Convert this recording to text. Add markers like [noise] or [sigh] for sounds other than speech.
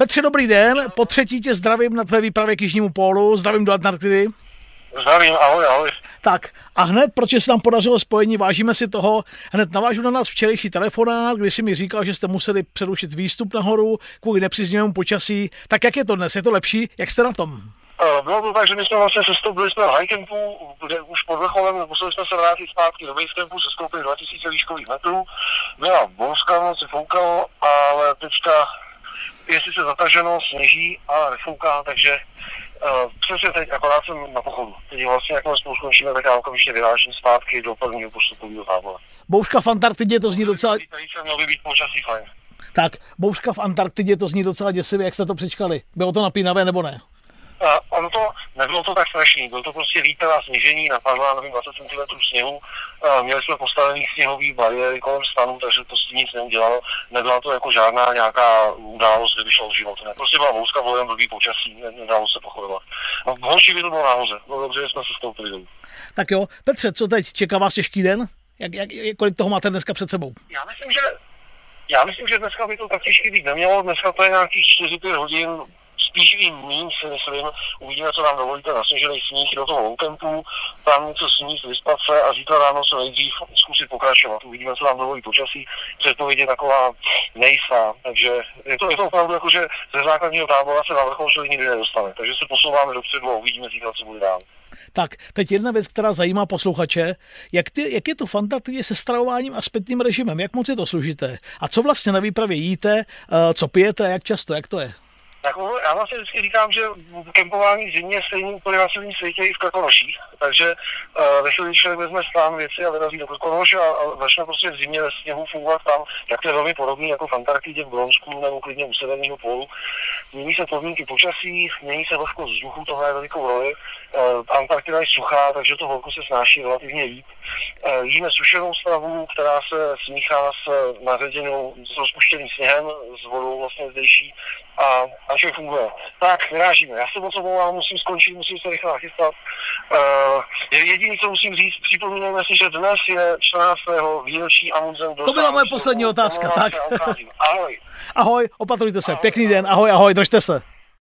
Petře, dobrý den. Po třetí tě zdravím na tvé výpravě k Jižnímu pólu. Zdravím do Antarktidy. Zdravím, ahoj, ahoj. Tak a hned, proč se tam podařilo spojení, vážíme si toho, hned navážu na nás včerejší telefonát, kdy si mi říkal, že jste museli přerušit výstup nahoru kvůli nepříznivému počasí. Tak jak je to dnes? Je to lepší? Jak jste na tom? Uh, Bylo to tak, že my jsme vlastně sestoupili jsme v highcampu, kde už pod vrcholem museli jsme se vrátit zpátky do basecampu, sestoupili 2000 výškových metrů. Byla bouřka, moc se foukalo, ale teďka je sice zataženo, sněží, ale nefouká, takže uh, přesně teď akorát jsem na pochodu. Teď vlastně jakmile spolu skončíme, tak já okamžitě vyrážím zpátky do prvního postupového tábora. Bouřka v Antarktidě to zní docela... Zítra měl by být počasí fajn. Tak, bouřka v Antarktidě to zní docela děsivě, jak jste to přečkali. Bylo to napínavé nebo ne? A ono to, nebylo to tak strašný, byl to prostě vítr a sněžení, napadla, nevím, 20 cm sněhu, a měli jsme postavený sněhový bariéry kolem stanu, takže to s tím nic neudělalo, nebyla to jako žádná nějaká událost, kde by šlo život, ne, prostě byla vouska, volem blbý počasí, ne, nedalo se pochodovat. A horší by to bylo nahoře, bylo dobře, že jsme se stoupili dolů. Tak jo, Petře, co teď? Čeká vás těžký den? Jak, jak, kolik toho máte dneska před sebou? Já myslím, že já myslím, že dneska by to tak těžký být nemělo, dneska to je nějakých 4-5 hodin, i míň si myslím, uvidíme, co nám dovolíte na sněžený sníh do toho loukempu, tam něco sníh, vyspat se a zítra ráno se nejdřív zkusit pokračovat. Uvidíme, co nám dovolí počasí, předpověď je taková nejistá, takže je to, je to opravdu jako, že ze základního tábora se na vrchol člověk nikdy nedostane, takže se posouváme dopředu a uvidíme zítra, co bude dál. Tak, teď jedna věc, která zajímá posluchače. Jak, ty, jak je to Antarktidě se stravováním a zpětným režimem? Jak moc je to složité? A co vlastně na výpravě jíte, eh, co pijete, jak často, jak to je? Tak já vlastně vždycky říkám, že kempování v zimě je stejný úplně na celém světě i v Krkonoších. Takže uh, ve chvíli, když člověk vezme stán věci a vyrazí do Krkonoš a, a začne prostě v zimě ve sněhu fungovat tam, jak to je velmi podobný jako v Antarktidě, v Bronsku nebo klidně u severního pólu. Mění se podmínky počasí, mění se vlhkost vzduchu, to hraje velikou roli. Uh, Antarktida je suchá, takže to horko se snáší relativně líp. Uh, jíme sušenou stravu, která se smíchá s naředěnou, s rozpuštěným sněhem, s vodou vlastně zdejší a, a vše funguje. Tak, vyrážíme. Já se moc omlouvám, musím skončit, musím se rychle nachystat. Uh, jediné, co musím říct, připomínejme si, že dnes je 14. výročí Amundsen. To byla moje poslední otázka, tak. Ahoj. [laughs] Ahoj, opatrujte se, ahoj, pěkný ahoj. den, ahoj, ahoj, držte se.